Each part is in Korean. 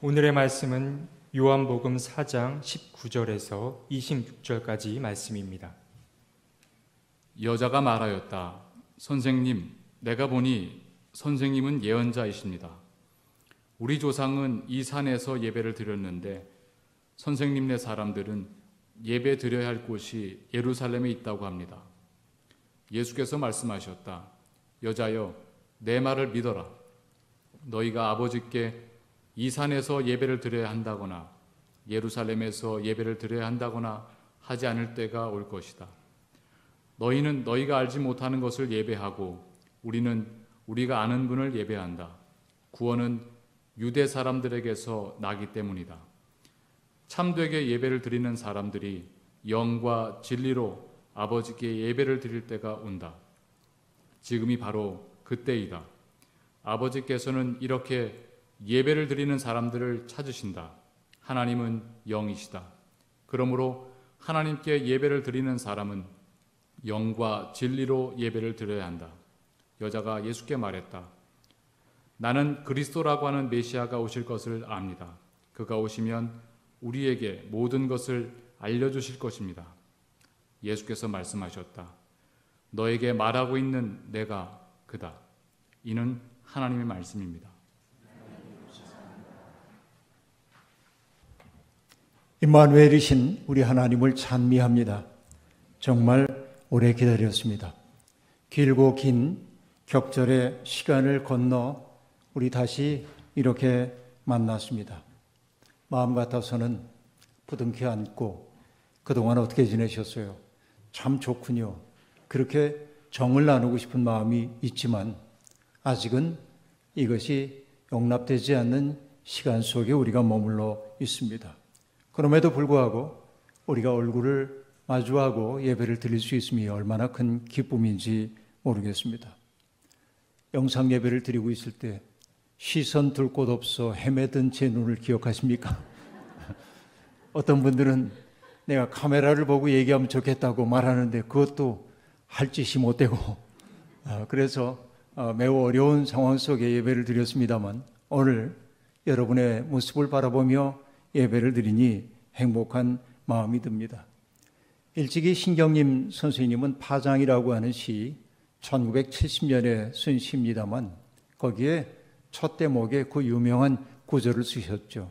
오늘의 말씀은 요한복음 4장 19절에서 26절까지 말씀입니다. 여자가 말하였다. 선생님, 내가 보니 선생님은 예언자이십니다. 우리 조상은 이 산에서 예배를 드렸는데 선생님네 사람들은 예배 드려야 할 곳이 예루살렘에 있다고 합니다. 예수께서 말씀하셨다. 여자여, 내 말을 믿어라. 너희가 아버지께 이 산에서 예배를 드려야 한다거나 예루살렘에서 예배를 드려야 한다거나 하지 않을 때가 올 것이다. 너희는 너희가 알지 못하는 것을 예배하고 우리는 우리가 아는 분을 예배한다. 구원은 유대 사람들에게서 나기 때문이다. 참되게 예배를 드리는 사람들이 영과 진리로 아버지께 예배를 드릴 때가 온다. 지금이 바로 그때이다. 아버지께서는 이렇게 예배를 드리는 사람들을 찾으신다. 하나님은 영이시다. 그러므로 하나님께 예배를 드리는 사람은 영과 진리로 예배를 드려야 한다. 여자가 예수께 말했다. 나는 그리스도라고 하는 메시아가 오실 것을 압니다. 그가 오시면 우리에게 모든 것을 알려주실 것입니다. 예수께서 말씀하셨다. 너에게 말하고 있는 내가 그다. 이는 하나님의 말씀입니다. 임마누엘이신 우리 하나님을 찬미합니다. 정말 오래 기다렸습니다. 길고 긴 격절의 시간을 건너 우리 다시 이렇게 만났습니다. 마음 같아서는 부둥켜 안고 그동안 어떻게 지내셨어요? 참 좋군요. 그렇게 정을 나누고 싶은 마음이 있지만 아직은 이것이 용납되지 않는 시간 속에 우리가 머물러 있습니다. 그럼에도 불구하고 우리가 얼굴을 마주하고 예배를 드릴 수 있음이 얼마나 큰 기쁨인지 모르겠습니다. 영상 예배를 드리고 있을 때 시선 둘 곳 없어 헤매던 제 눈을 기억하십니까? 어떤 분들은 내가 카메라를 보고 얘기하면 좋겠다고 말하는데 그것도 할 짓이 못 되고 아, 그래서 어, 매우 어려운 상황 속에 예배를 드렸습니다만 오늘 여러분의 모습을 바라보며 예배를 드리니 행복한 마음이 듭니다. 일찍이 신경님 선생님은 파장이라고 하는 시 1970년에 쓴 시입니다만 거기에 첫 대목에 그 유명한 구절을 쓰셨죠.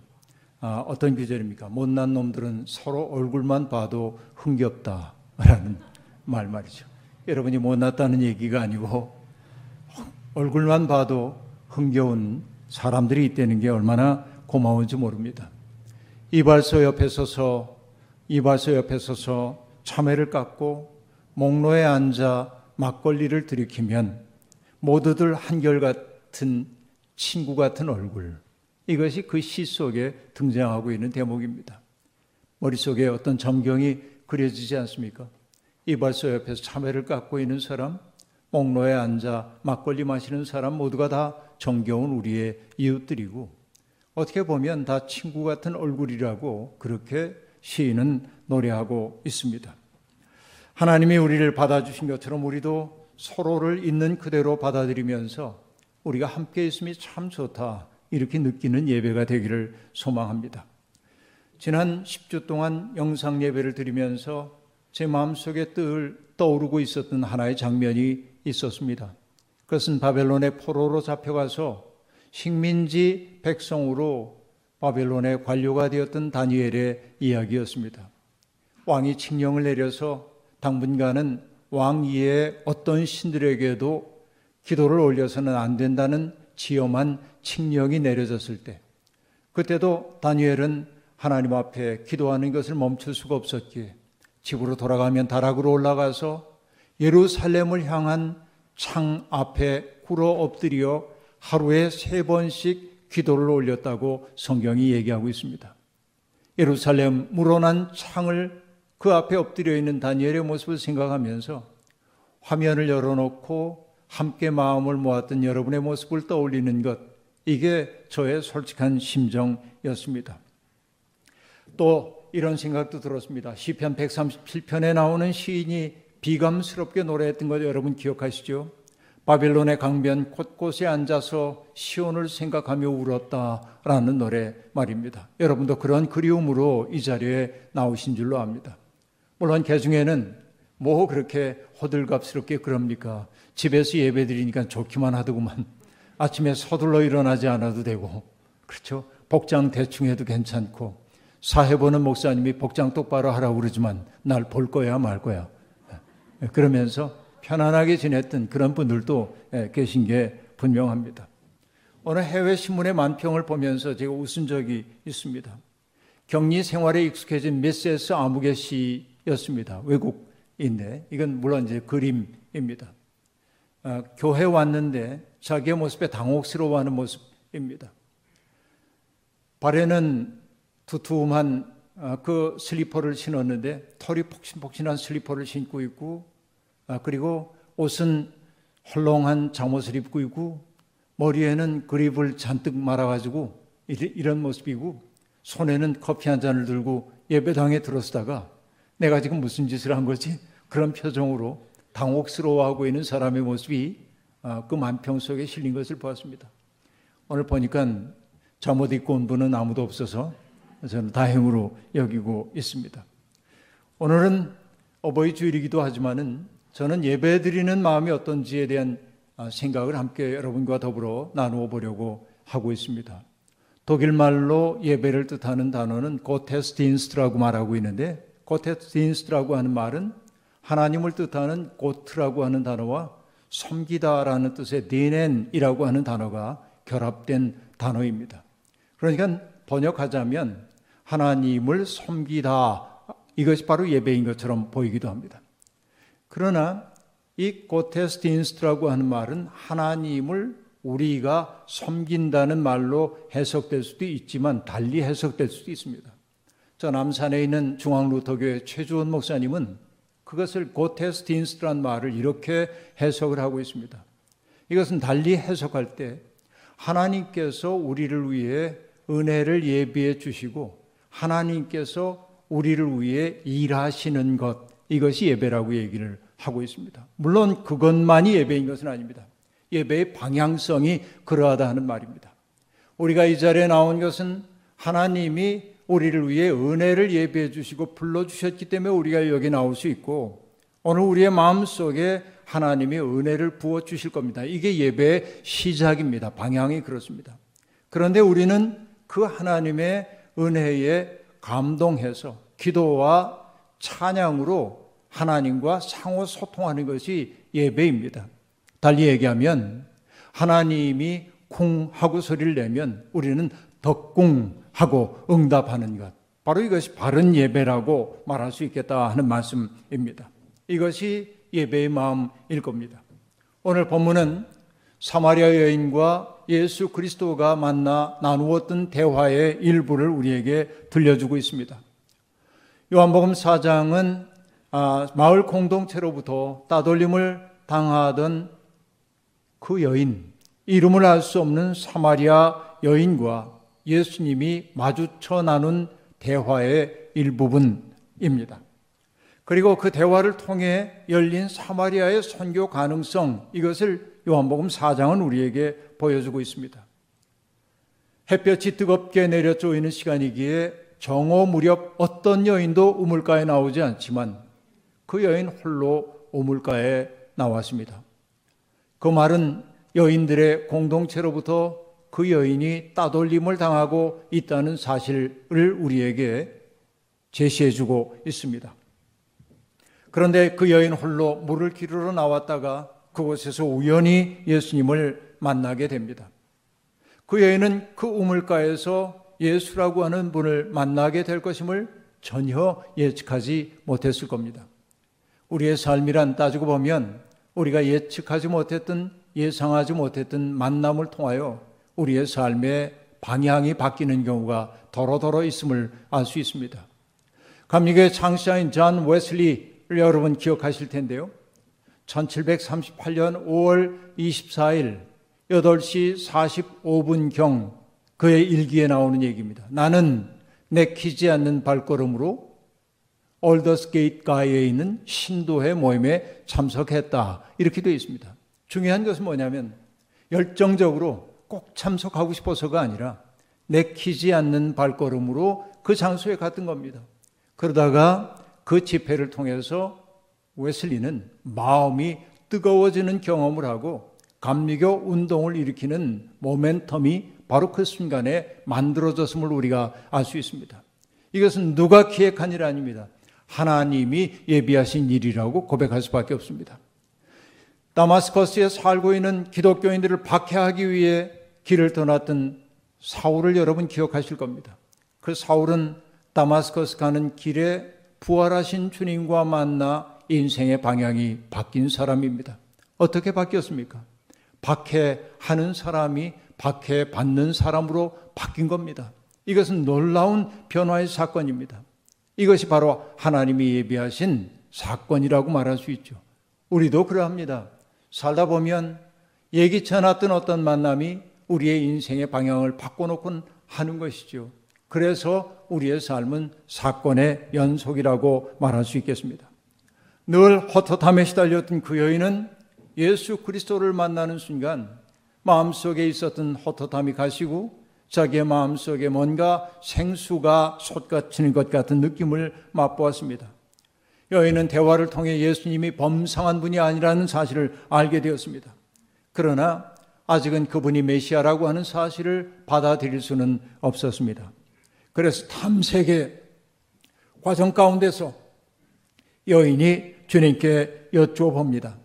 아, 어떤 구절입니까? 못난 놈들은 서로 얼굴만 봐도 흥겹다라는 말 말이죠. 여러분이 못났다는 얘기가 아니고 얼굴만 봐도 흥겨운 사람들이 있다는 게 얼마나 고마운지 모릅니다. 이발소 옆에 서서 이발소 옆에 서서 참외를 깎고 목로에 앉아 막걸리를 들이키면 모두들 한결같은 친구 같은 얼굴 이것이 그 시 속에 등장하고 있는 대목입니다. 머릿속에 어떤 점경이 그려지지 않습니까? 이발소 옆에서 참외를 깎고 있는 사람, 목로에 앉아 막걸리 마시는 사람 모두가 다 정겨운 우리의 이웃들이고 어떻게 보면 다 친구 같은 얼굴이라고 그렇게 시인은 노래하고 있습니다. 하나님이 우리를 받아주신 것처럼 우리도 서로를 있는 그대로 받아들이면서 우리가 함께 있음이 참 좋다. 이렇게 느끼는 예배가 되기를 소망합니다. 지난 10주 동안 영상 예배를 드리면서 제 마음속에 늘 떠오르고 있었던 하나의 장면이 있었습니다. 그것은 바벨론의 포로로 잡혀가서 식민지 백성으로 바벨론의 관료가 되었던 다니엘의 이야기였습니다. 왕이 칙령을 내려서 당분간은 왕 이외의 어떤 신들에게도 기도를 올려서는 안 된다는 지엄한 칙령이 내려졌을 때 그때도 다니엘은 하나님 앞에 기도하는 것을 멈출 수가 없었기에 집으로 돌아가면 다락으로 올라가서 예루살렘을 향한 창 앞에 꿇어 엎드려 하루에 세 번씩 기도를 올렸다고 성경이 얘기하고 있습니다. 예루살렘 물어난 창을 그 앞에 엎드려 있는 다니엘의 모습을 생각하면서 화면을 열어놓고 함께 마음을 모았던 여러분의 모습을 떠올리는 것, 이게 저의 솔직한 심정이었습니다. 또 이런 생각도 들었습니다. 시편 137편에 나오는 시인이 비감스럽게 노래했던 것 여러분 기억하시죠? 바빌론의 강변 곳곳에 앉아서 시온을 생각하며 울었다라는 노래 말입니다. 여러분도 그런 그리움으로 이 자리에 나오신 줄로 압니다. 물론 개 중에는 뭐 그렇게 호들갑스럽게 그럽니까? 집에서 예배 드리니까 좋기만 하더구만. 아침에 서둘러 일어나지 않아도 되고, 그렇죠? 복장 대충 해도 괜찮고, 사회 보는 목사님이 복장 똑바로 하라고 그러지만 날 볼 거야 말 거야. 그러면서 편안하게 지냈던 그런 분들도 예, 계신 게 분명합니다. 어느 해외 신문의 만평을 보면서 제가 웃은 적이 있습니다. 격리 생활에 익숙해진 미세스 아무개 씨였습니다. 외국인데 이건 물론 이제 그림입니다. 어, 교회 왔는데 자기의 모습에 당혹스러워하는 모습입니다. 발에는 두툼한 어, 그 슬리퍼를 신었는데 털이 폭신폭신한 슬리퍼를 신고 있고 아, 그리고 옷은 헐렁한 잠옷을 입고 있고 머리에는 그립을 잔뜩 말아가지고 이런 모습이고 손에는 커피 한 잔을 들고 예배당에 들어서다가 내가 지금 무슨 짓을 한 거지? 그런 표정으로 당혹스러워하고 있는 사람의 모습이 아, 그 만평 속에 실린 것을 보았습니다. 오늘 보니까 잠옷 입고 온 분은 아무도 없어서 저는 다행으로 여기고 있습니다. 오늘은 어버이 주일이기도 하지만은 저는 예배 드리는 마음이 어떤지에 대한 아, 생각을 함께 여러분과 더불어 나누어 보려고 하고 있습니다. 독일 말로 예배를 뜻하는 단어는 고테스딘스트라고 말하고 있는데 고테스딘스트라고 하는 말은 하나님을 뜻하는 고트라고 하는 단어와 섬기다라는 뜻의 디넨이라고 하는 단어가 결합된 단어입니다. 그러니까 번역하자면 하나님을 섬기다 이것이 바로 예배인 것처럼 보이기도 합니다. 그러나 이 고테스틴스트라고 하는 말은 하나님을 우리가 섬긴다는 말로 해석될 수도 있지만 달리 해석될 수도 있습니다. 저 남산에 있는 중앙루터교회 최주원 목사님은 그것을 고테스틴스트란 말을 이렇게 해석을 하고 있습니다. 이것은 달리 해석할 때 하나님께서 우리를 위해 은혜를 예비해 주시고 하나님께서 우리를 위해 일하시는 것 이것이 예배라고 얘기를 하고 있습니다. 물론 그것만이 예배인 것은 아닙니다. 예배의 방향성이 그러하다 하는 말입니다. 우리가 이 자리에 나온 것은 하나님이 우리를 위해 은혜를 예배해 주시고 불러주셨기 때문에 우리가 여기 나올 수 있고 오늘 우리의 마음 속에 하나님이 은혜를 부어 주실 겁니다. 이게 예배의 시작입니다. 방향이 그렇습니다. 그런데 우리는 그 하나님의 은혜에 감동해서 기도와 찬양으로 하나님과 상호 소통하는 것이 예배입니다. 달리 얘기하면 하나님이 쿵 하고 소리를 내면 우리는 덕궁 하고 응답하는 것. 바로 이것이 바른 예배라고 말할 수 있겠다 하는 말씀입니다. 이것이 예배의 마음일 겁니다. 오늘 본문은 사마리아 여인과 예수 그리스도가 만나 나누었던 대화의 일부를 우리에게 들려주고 있습니다. 요한복음 4장은 아, 마을 공동체로부터 따돌림을 당하던 그 여인, 이름을 알 수 없는 사마리아 여인과 예수님이 마주쳐 나눈 대화의 일부분입니다. 그리고 그 대화를 통해 열린 사마리아의 선교 가능성, 이것을 요한복음 4장은 우리에게 보여주고 있습니다. 햇볕이 뜨겁게 내려 쪼이는 시간이기에 정오 무렵 어떤 여인도 우물가에 나오지 않지만 그 여인 홀로 우물가에 나왔습니다. 그 말은 여인들의 공동체로부터 그 여인이 따돌림을 당하고 있다는 사실을 우리에게 제시해 주고 있습니다. 그런데 그 여인 홀로 물을 기르러 나왔다가 그곳에서 우연히 예수님을 만나게 됩니다. 그 여인은 그 우물가에서 예수라고 하는 분을 만나게 될 것임을 전혀 예측하지 못했을 겁니다. 우리의 삶이란 따지고 보면 우리가 예측하지 못했던 예상하지 못했던 만남을 통하여 우리의 삶의 방향이 바뀌는 경우가 더러더러 있음을 알 수 있습니다. 감리교의 창시자인 존 웨슬리를 여러분 기억하실 텐데요. 1738년 5월 24일 8시 45분경 그의 일기에 나오는 얘기입니다. 나는 내키지 않는 발걸음으로 올더스게이트 가에 있는 신도회 모임에 참석했다. 이렇게 되어 있습니다. 중요한 것은 뭐냐면 열정적으로 꼭 참석하고 싶어서가 아니라 내키지 않는 발걸음으로 그 장소에 갔던 겁니다. 그러다가 그 집회를 통해서 웨슬리는 마음이 뜨거워지는 경험을 하고 감리교 운동을 일으키는 모멘텀이 바로 그 순간에 만들어졌음을 우리가 알 수 있습니다. 이것은 누가 기획한 일 아닙니다. 하나님이 예비하신 일이라고 고백할 수밖에 없습니다. 다마스커스에 살고 있는 기독교인들을 박해하기 위해 길을 떠났던 사울을 여러분 기억하실 겁니다. 그 사울은 다마스커스 가는 길에 부활하신 주님과 만나 인생의 방향이 바뀐 사람입니다. 어떻게 바뀌었습니까? 박해하는 사람이 박해받는 사람으로 바뀐 겁니다. 이것은 놀라운 변화의 사건입니다. 이것이 바로 하나님이 예비하신 사건이라고 말할 수 있죠. 우리도 그러합니다. 살다 보면 예기치 않았던 어떤 만남이 우리의 인생의 방향을 바꿔놓곤 하는 것이죠. 그래서 우리의 삶은 사건의 연속이라고 말할 수 있겠습니다. 늘 헛헛함에 시달렸던 그 여인은 예수 그리스도를 만나는 순간 마음속에 있었던 헛헛함이 가시고 자기의 마음속에 뭔가 생수가 솟가치는 것 같은 느낌을 맛보았습니다. 여인은 대화를 통해 예수님이 범상한 분이 아니라는 사실을 알게 되었습니다. 그러나 아직은 그분이 메시아라고 하는 사실을 받아들일 수는 없었습니다. 그래서 탐색의 과정 가운데서 여인이 주님께 여쭈어 봅니다.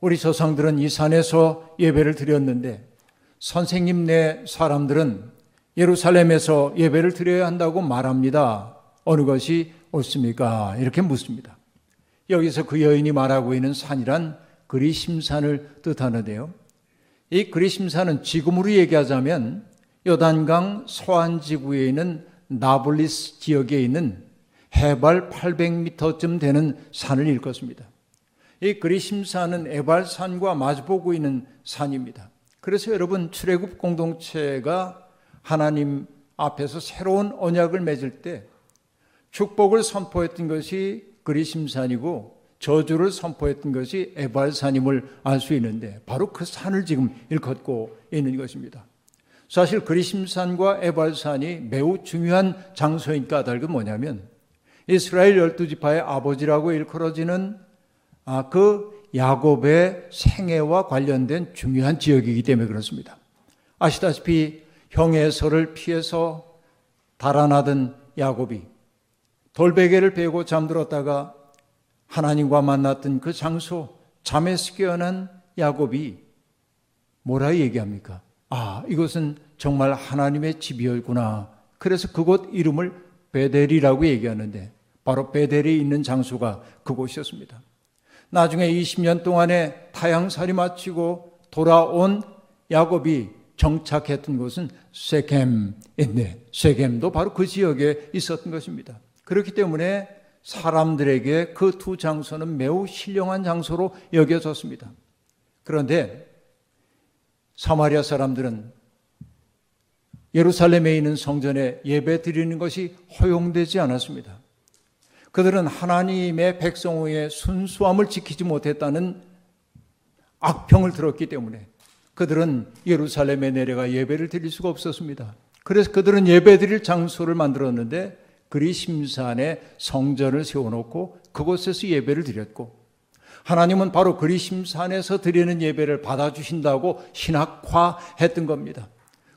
우리 조상들은 이 산에서 예배를 드렸는데 선생님 네 사람들은 예루살렘에서 예배를 드려야 한다고 말합니다. 어느 것이 옳습니까? 이렇게 묻습니다. 여기서 그 여인이 말하고 있는 산이란 그리심산을 뜻하는데요. 이 그리심산은 지금으로 얘기하자면 요단강 서안 지구에 있는 나블리스 지역에 있는 해발 800m쯤 되는 산을 일컫습니다. 이 그리심산은 에발산과 마주보고 있는 산입니다. 그래서 여러분 출애굽 공동체가 하나님 앞에서 새로운 언약을 맺을 때 축복을 선포했던 것이 그리심산이고 저주를 선포했던 것이 에발산임을 알 수 있는데 바로 그 산을 지금 일컫고 있는 것입니다. 사실 그리심산과 에발산이 매우 중요한 장소인 까닭은 뭐냐면 이스라엘 열두 지파의 아버지라고 일컬어지는 아, 그 야곱의 생애와 관련된 중요한 지역이기 때문에 그렇습니다. 아시다시피 형의 설을 피해서 달아나던 야곱이 돌베개를 베고 잠들었다가 하나님과 만났던 그 장소 잠에서 깨어난 야곱이 뭐라 얘기합니까? 아, 이것은 정말 하나님의 집이었구나. 그래서 그곳 이름을 베델이라고 얘기하는데 바로 베델이 있는 장소가 그곳이었습니다. 나중에 20년 동안의 타향살이 마치고 돌아온 야곱이 정착했던 곳은 세겜인데 세겜도 바로 그 지역에 있었던 것입니다. 그렇기 때문에 사람들에게 그 두 장소는 매우 신령한 장소로 여겨졌습니다. 그런데 사마리아 사람들은 예루살렘에 있는 성전에 예배 드리는 것이 허용되지 않았습니다. 그들은 하나님의 백성의 순수함을 지키지 못했다는 악평을 들었기 때문에 그들은 예루살렘에 내려가 예배를 드릴 수가 없었습니다. 그래서 그들은 예배 드릴 장소를 만들었는데 그리 심산에 성전을 세워놓고 그곳에서 예배를 드렸고 하나님은 바로 그리 심산에서 드리는 예배를 받아주신다고 신학화했던 겁니다.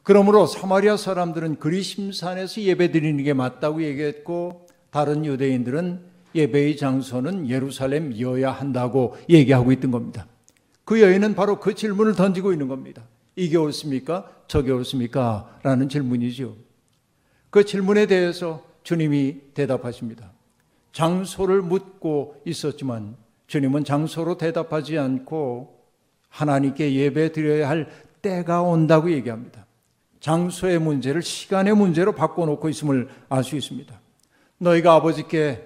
그러므로 사마리아 사람들은 그리 심산에서 예배 드리는 게 맞다고 얘기했고 다른 유대인들은 예배의 장소는 예루살렘이어야 한다고 얘기하고 있던 겁니다. 그 여인은 바로 그 질문을 던지고 있는 겁니다. 이게 옳습니까? 저게 옳습니까? 라는 질문이죠. 그 질문에 대해서 주님이 대답하십니다. 장소를 묻고 있었지만 주님은 장소로 대답하지 않고 하나님께 예배 드려야 할 때가 온다고 얘기합니다. 장소의 문제를 시간의 문제로 바꿔놓고 있음을 알 수 있습니다. 너희가 아버지께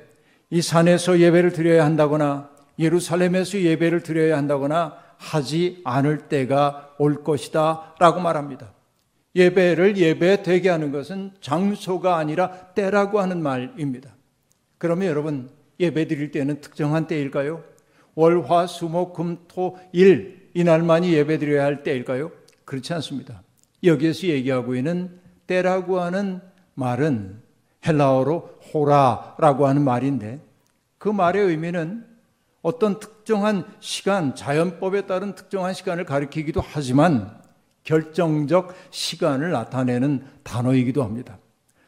이 산에서 예배를 드려야 한다거나 예루살렘에서 예배를 드려야 한다거나 하지 않을 때가 올 것이다 라고 말합니다. 예배를 예배 되게 하는 것은 장소가 아니라 때라고 하는 말입니다. 그러면 여러분 예배 드릴 때는 특정한 때일까요? 월, 화, 수, 목, 금, 토, 일 이날만이 예배 드려야 할 때일까요? 그렇지 않습니다. 여기에서 얘기하고 있는 때라고 하는 말은 헬라어로 호라라고 하는 말인데 그 말의 의미는 어떤 특정한 시간, 자연법에 따른 특정한 시간을 가리키기도 하지만 결정적 시간을 나타내는 단어이기도 합니다.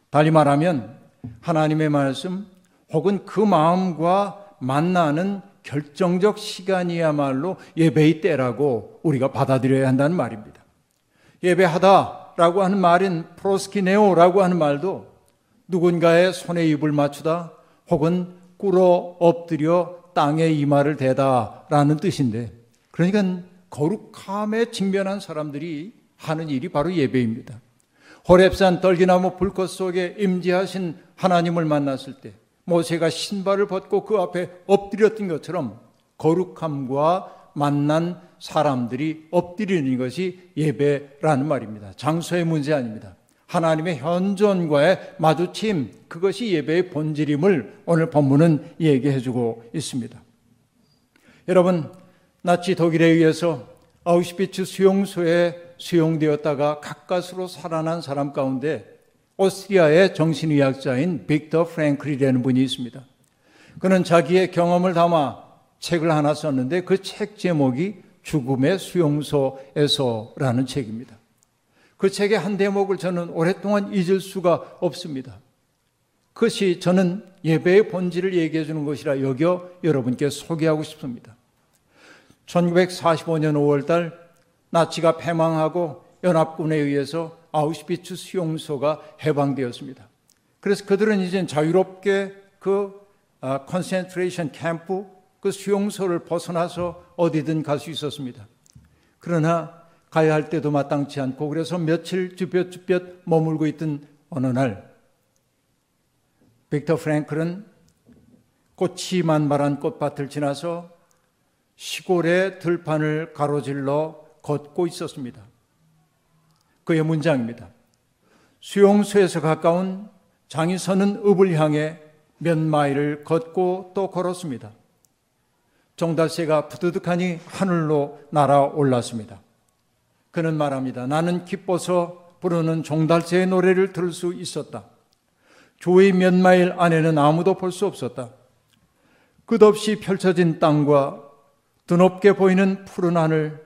달리 말하면 하나님의 말씀 혹은 그 마음과 만나는 결정적 시간이야말로 예배의 때라고 우리가 받아들여야 한다는 말입니다. 예배하다라고 하는 말인 프로스키네오라고 하는 말도 누군가의 손에 입을 맞추다 혹은 꿇어 엎드려 땅에 이마를 대다라는 뜻인데 그러니까 거룩함에 직면한 사람들이 하는 일이 바로 예배입니다. 호렙산 떨기나무 불꽃 속에 임재하신 하나님을 만났을 때 모세가 신발을 벗고 그 앞에 엎드렸던 것처럼 거룩함과 만난 사람들이 엎드리는 것이 예배라는 말입니다. 장소의 문제 아닙니다. 하나님의 현존과의 마주침, 그것이 예배의 본질임을 오늘 본문은 얘기해 주고 있습니다. 여러분, 나치 독일에 의해서 아우슈비츠 수용소에 수용되었다가 가까스로 살아난 사람 가운데 오스트리아의 정신의학자인 빅터 프랭클이라는 분이 있습니다. 그는 자기의 경험을 담아 책을 하나 썼는데 그 책 제목이 죽음의 수용소에서라는 책입니다. 그 책의 한 대목을 저는 오랫동안 잊을 수가 없습니다. 그것이 저는 예배의 본질을 얘기해 주는 것이라 여겨 여러분께 소개하고 싶습니다. 1945년 5월달 나치가 패망하고 연합군에 의해서 아우슈비츠 수용소가 해방되었습니다. 그래서 그들은 이제 자유롭게 그 concentration camp 그 수용소를 벗어나서 어디든 갈 수 있었습니다. 그러나 가야 할 때도 마땅치 않고 그래서 며칠 주뼛주뼛 머물고 있던 어느 날 빅터 프랭클은 꽃이 만발한 꽃밭을 지나서 시골의 들판을 가로질러 걷고 있었습니다. 그의 문장입니다. 수용소에서 가까운 장이 서는 읍을 향해 몇 마일을 걷고 또 걸었습니다. 종달새가 부드득하니 하늘로 날아올랐습니다. 그는 말합니다. 나는 기뻐서 부르는 종달새의 노래를 들을 수 있었다. 조의 몇 마일 안에는 아무도 볼 수 없었다. 끝없이 펼쳐진 땅과 드높게 보이는 푸른 하늘,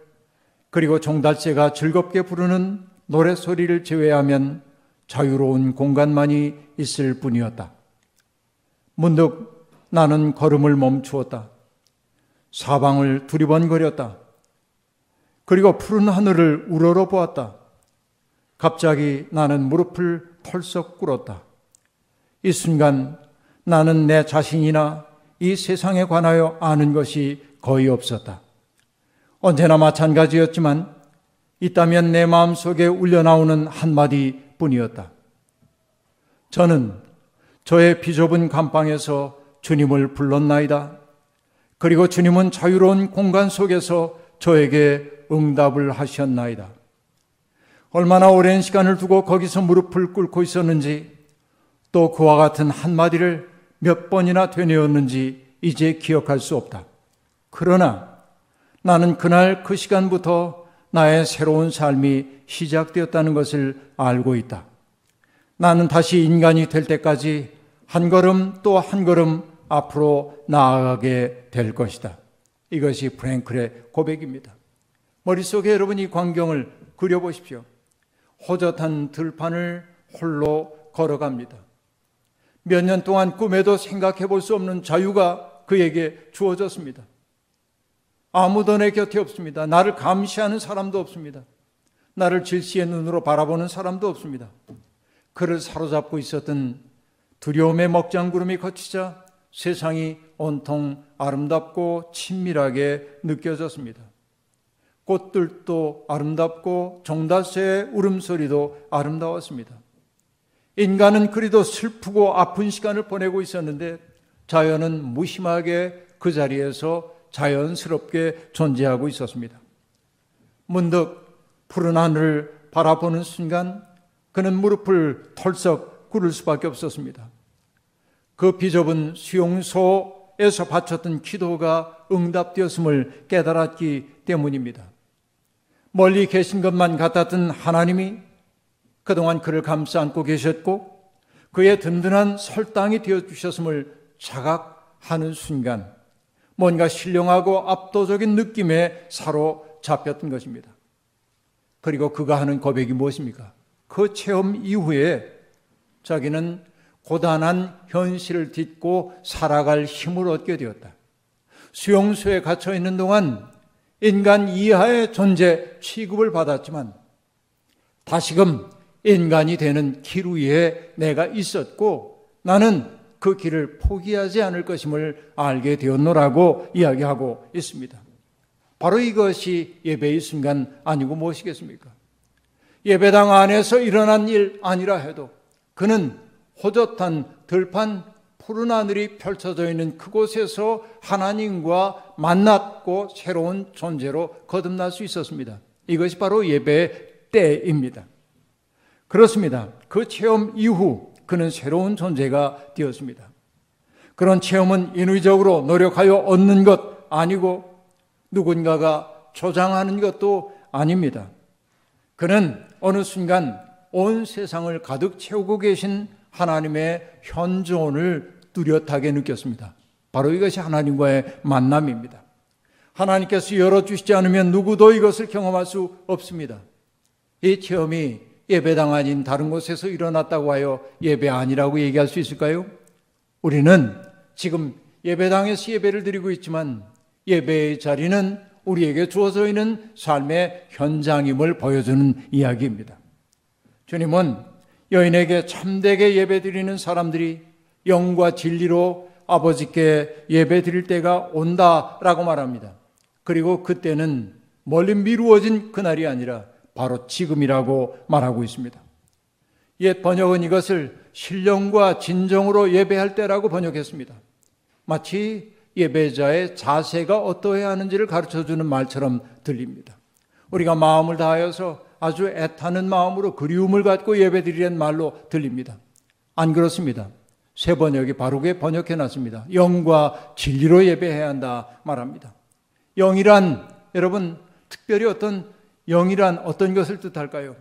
그리고 종달새가 즐겁게 부르는 노래소리를 제외하면 자유로운 공간만이 있을 뿐이었다. 문득 나는 걸음을 멈추었다. 사방을 두리번거렸다. 그리고 푸른 하늘을 우러러 보았다. 갑자기 나는 무릎을 털썩 꿇었다. 이 순간 나는 내 자신이나 이 세상에 관하여 아는 것이 거의 없었다. 언제나 마찬가지였지만 있다면 내 마음 속에 울려나오는 한마디 뿐이었다. 저는 저의 비좁은 감방에서 주님을 불렀나이다. 그리고 주님은 자유로운 공간 속에서 저에게 응답을 하셨나이다. 얼마나 오랜 시간을 두고 거기서 무릎을 꿇고 있었는지 또 그와 같은 한마디를 몇 번이나 되뇌었는지 이제 기억할 수 없다. 그러나 나는 그날 그 시간부터 나의 새로운 삶이 시작되었다는 것을 알고 있다. 나는 다시 인간이 될 때까지 한 걸음 또 한 걸음 앞으로 나아가게 될 것이다. 이것이 프랭클의 고백입니다. 머릿속에 여러분 이 광경을 그려보십시오. 호젓한 들판을 홀로 걸어갑니다. 몇 년 동안 꿈에도 생각해 볼 수 없는 자유가 그에게 주어졌습니다. 아무도 내 곁에 없습니다. 나를 감시하는 사람도 없습니다. 나를 질시의 눈으로 바라보는 사람도 없습니다. 그를 사로잡고 있었던 두려움의 먹장구름이 거치자 세상이 온통 아름답고 친밀하게 느껴졌습니다. 꽃들도 아름답고 종다새의 울음소리도 아름다웠습니다. 인간은 그리도 슬프고 아픈 시간을 보내고 있었는데 자연은 무심하게 그 자리에서 자연스럽게 존재하고 있었습니다. 문득 푸른 하늘을 바라보는 순간 그는 무릎을 털썩 꿇을 수밖에 없었습니다. 그 비좁은 수용소 기도에서 바쳤던 기도가 응답되었음을 깨달았기 때문입니다. 멀리 계신 것만 같았던 하나님이 그동안 그를 감싸 안고 계셨고 그의 든든한 설당이 되어 주셨음을 자각하는 순간 뭔가 신령하고 압도적인 느낌에 사로잡혔던 것입니다. 그리고 그가 하는 고백이 무엇입니까? 그 체험 이후에 자기는 고단한 현실을 딛고 살아갈 힘을 얻게 되었다. 수용소에 갇혀 있는 동안 인간 이하의 존재 취급을 받았지만 다시금 인간이 되는 길 위에 내가 있었고 나는 그 길을 포기하지 않을 것임을 알게 되었노라고 이야기하고 있습니다. 바로 이것이 예배의 순간 아니고 무엇이겠습니까? 예배당 안에서 일어난 일 아니라 해도 그는 호젓한 들판 푸른 하늘이 펼쳐져 있는 그곳에서 하나님과 만났고 새로운 존재로 거듭날 수 있었습니다. 이것이 바로 예배의 때입니다. 그렇습니다. 그 체험 이후 그는 새로운 존재가 되었습니다. 그런 체험은 인위적으로 노력하여 얻는 것 아니고 누군가가 조장하는 것도 아닙니다. 그는 어느 순간 온 세상을 가득 채우고 계신 하나님의 현존을 뚜렷하게 느꼈습니다. 바로 이것이 하나님과의 만남입니다. 하나님께서 열어주시지 않으면 누구도 이것을 경험할 수 없습니다. 이 체험이 예배당 아닌 다른 곳에서 일어났다고 하여 예배 아니라고 얘기할 수 있을까요? 우리는 지금 예배당에서 예배를 드리고 있지만 예배의 자리는 우리에게 주어져 있는 삶의 현장임을 보여주는 이야기입니다. 주님은 여인에게 참되게 예배 드리는 사람들이 영과 진리로 아버지께 예배 드릴 때가 온다라고 말합니다. 그리고 그때는 멀리 미루어진 그날이 아니라 바로 지금이라고 말하고 있습니다. 옛 번역은 이것을 신령과 진정으로 예배할 때라고 번역했습니다. 마치 예배자의 자세가 어떠해야 하는지를 가르쳐 주는 말처럼 들립니다. 우리가 마음을 다하여서 아주 애타는 마음으로 그리움을 갖고 예배드리는 말로 들립니다. 안 그렇습니다. 새 번역이 바르게 번역해 놨습니다. 영과 진리로 예배해야 한다 말합니다. 영이란 여러분 특별히 어떤 영이란 어떤 것을 뜻할까요?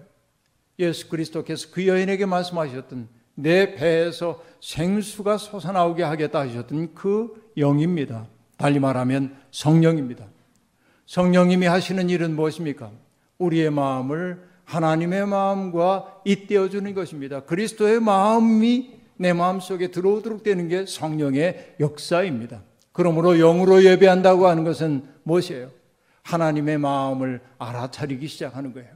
예수 그리스도께서 그 여인에게 말씀하셨던 내 배에서 생수가 솟아나오게 하겠다 하셨던 그 영입니다. 달리 말하면 성령입니다. 성령님이 하시는 일은 무엇입니까? 우리의 마음을 하나님의 마음과 잇대어 주는 것입니다. 그리스도의 마음이 내 마음 속에 들어오도록 되는 게 성령의 역사입니다. 그러므로 영으로 예배한다고 하는 것은 무엇이에요? 하나님의 마음을 알아차리기 시작하는 거예요.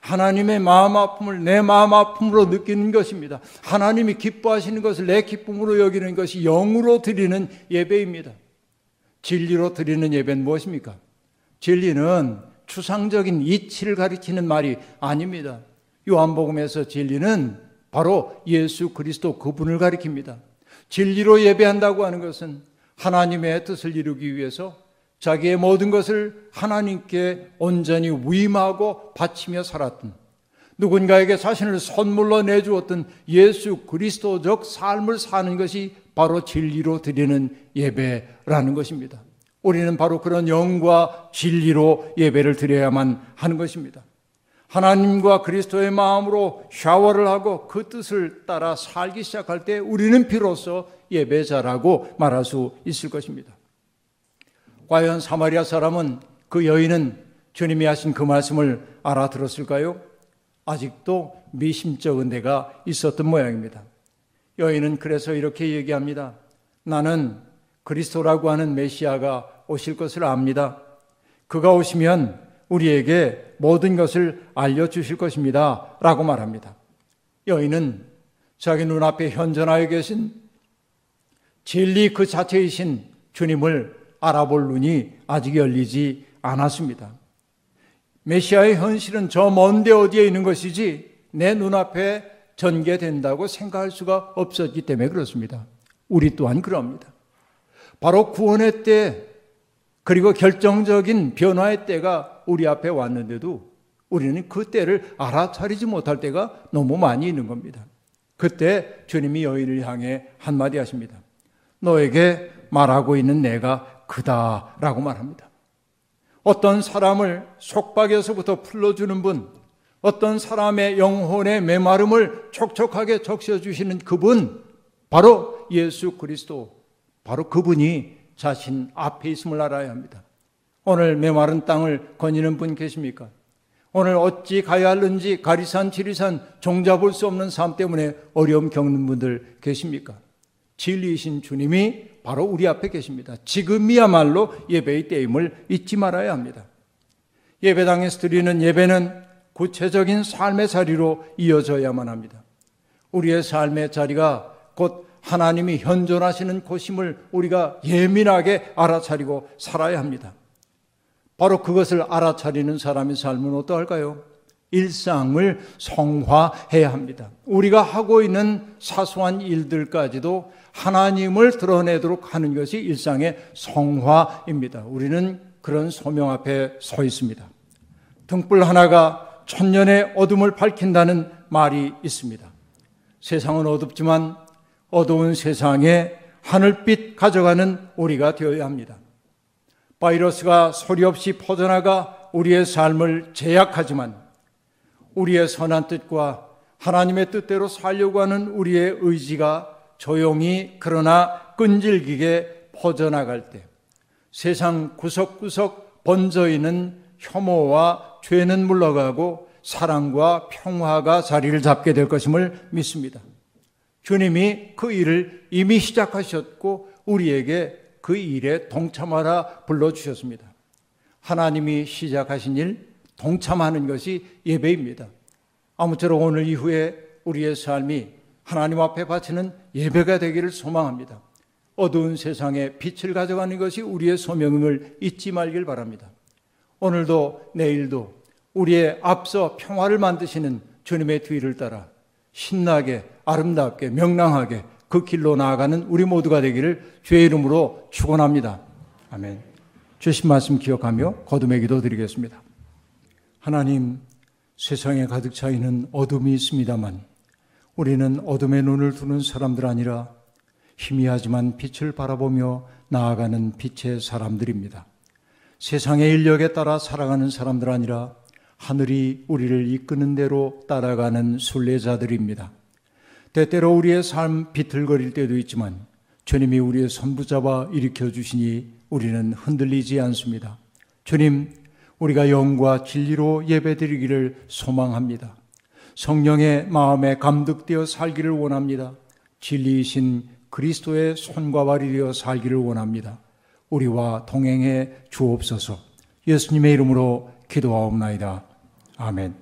하나님의 마음 아픔을 내 마음 아픔으로 느끼는 것입니다. 하나님이 기뻐하시는 것을 내 기쁨으로 여기는 것이 영으로 드리는 예배입니다. 진리로 드리는 예배는 무엇입니까? 진리는 추상적인 이치를 가리키는 말이 아닙니다. 요한복음에서 진리는 바로 예수 그리스도 그분을 가리킵니다. 진리로 예배한다고 하는 것은 하나님의 뜻을 이루기 위해서 자기의 모든 것을 하나님께 온전히 위임하고 바치며 살았던 누군가에게 자신을 선물로 내주었던 예수 그리스도적 삶을 사는 것이 바로 진리로 드리는 예배라는 것입니다. 우리는 바로 그런 영과 진리로 예배를 드려야만 하는 것입니다. 하나님과 그리스도의 마음으로 샤워를 하고 그 뜻을 따라 살기 시작할 때 우리는 비로소 예배자라고 말할 수 있을 것입니다. 과연 사마리아 사람은 그 여인은 주님이 하신 그 말씀을 알아들었을까요? 아직도 미심쩍은 데가 있었던 모양입니다. 여인은 그래서 이렇게 얘기합니다. 나는 그리스도라고 하는 메시아가 오실 것을 압니다. 그가 오시면 우리에게 모든 것을 알려주실 것입니다. 라고 말합니다. 여인은 자기 눈앞에 현존하여 계신 진리 그 자체이신 주님을 알아볼 눈이 아직 열리지 않았습니다. 메시아의 현실은 저 먼데 어디에 있는 것이지 내 눈앞에 전개된다고 생각할 수가 없었기 때문에 그렇습니다. 우리 또한 그럽니다. 바로 구원의 때 그리고 결정적인 변화의 때가 우리 앞에 왔는데도 우리는 그 때를 알아차리지 못할 때가 너무 많이 있는 겁니다. 그때 주님이 여인을 향해 한마디 하십니다. 너에게 말하고 있는 내가 그다라고 말합니다. 어떤 사람을 속박에서부터 풀어주는 분, 어떤 사람의 영혼의 메마름을 촉촉하게 적셔주시는 그분, 바로 예수 그리스도, 바로 그분이 자신 앞에 있음을 알아야 합니다. 오늘 메마른 땅을 거니는 분 계십니까? 오늘 어찌 가야 할는지 가리산 지리산 종잡을 수 없는 삶 때문에 어려움 겪는 분들 계십니까? 진리이신 주님이 바로 우리 앞에 계십니다. 지금이야말로 예배의 때임을 잊지 말아야 합니다. 예배당에서 드리는 예배는 구체적인 삶의 자리로 이어져야만 합니다. 우리의 삶의 자리가 곧 하나님이 현존하시는 곳임을 우리가 예민하게 알아차리고 살아야 합니다. 바로 그것을 알아차리는 사람의 삶은 어떠할까요? 일상을 성화해야 합니다. 우리가 하고 있는 사소한 일들까지도 하나님을 드러내도록 하는 것이 일상의 성화입니다. 우리는 그런 소명 앞에 서 있습니다. 등불 하나가 천년의 어둠을 밝힌다는 말이 있습니다. 세상은 어둡지만 어두운 세상에 하늘빛 가져가는 우리가 되어야 합니다. 바이러스가 소리 없이 퍼져나가 우리의 삶을 제약하지만 우리의 선한 뜻과 하나님의 뜻대로 살려고 하는 우리의 의지가 조용히 그러나 끈질기게 퍼져나갈 때 세상 구석구석 번져 있는 혐오와 죄는 물러가고 사랑과 평화가 자리를 잡게 될 것임을 믿습니다. 주님이 그 일을 이미 시작하셨고 우리에게 그 일에 동참하라 불러주셨습니다. 하나님이 시작하신 일 동참하는 것이 예배입니다. 아무쪼록 오늘 이후에 우리의 삶이 하나님 앞에 바치는 예배가 되기를 소망합니다. 어두운 세상에 빛을 가져가는 것이 우리의 소명임을 잊지 말길 바랍니다. 오늘도 내일도 우리의 앞서 평화를 만드시는 주님의 뒤를 따라 신나게 아름답게 명랑하게 그 길로 나아가는 우리 모두가 되기를 주의 이름으로 축원합니다. 아멘. 주신 말씀 기억하며 거듭의 기도 드리겠습니다. 하나님, 세상에 가득 차 있는 어둠이 있습니다만 우리는 어둠의 눈을 두는 사람들 아니라 희미하지만 빛을 바라보며 나아가는 빛의 사람들입니다. 세상의 인력에 따라 살아가는 사람들 아니라 하늘이 우리를 이끄는 대로 따라가는 순례자들입니다. 때때로 우리의 삶 비틀거릴 때도 있지만 주님이 우리의 손 붙잡아 일으켜 주시니 우리는 흔들리지 않습니다. 주님, 우리가 영과 진리로 예배드리기를 소망합니다. 성령의 마음에 감득되어 살기를 원합니다. 진리이신 그리스도의 손과 발이 되어 살기를 원합니다. 우리와 동행해 주옵소서. 예수님의 이름으로 기도하옵나이다. 아멘.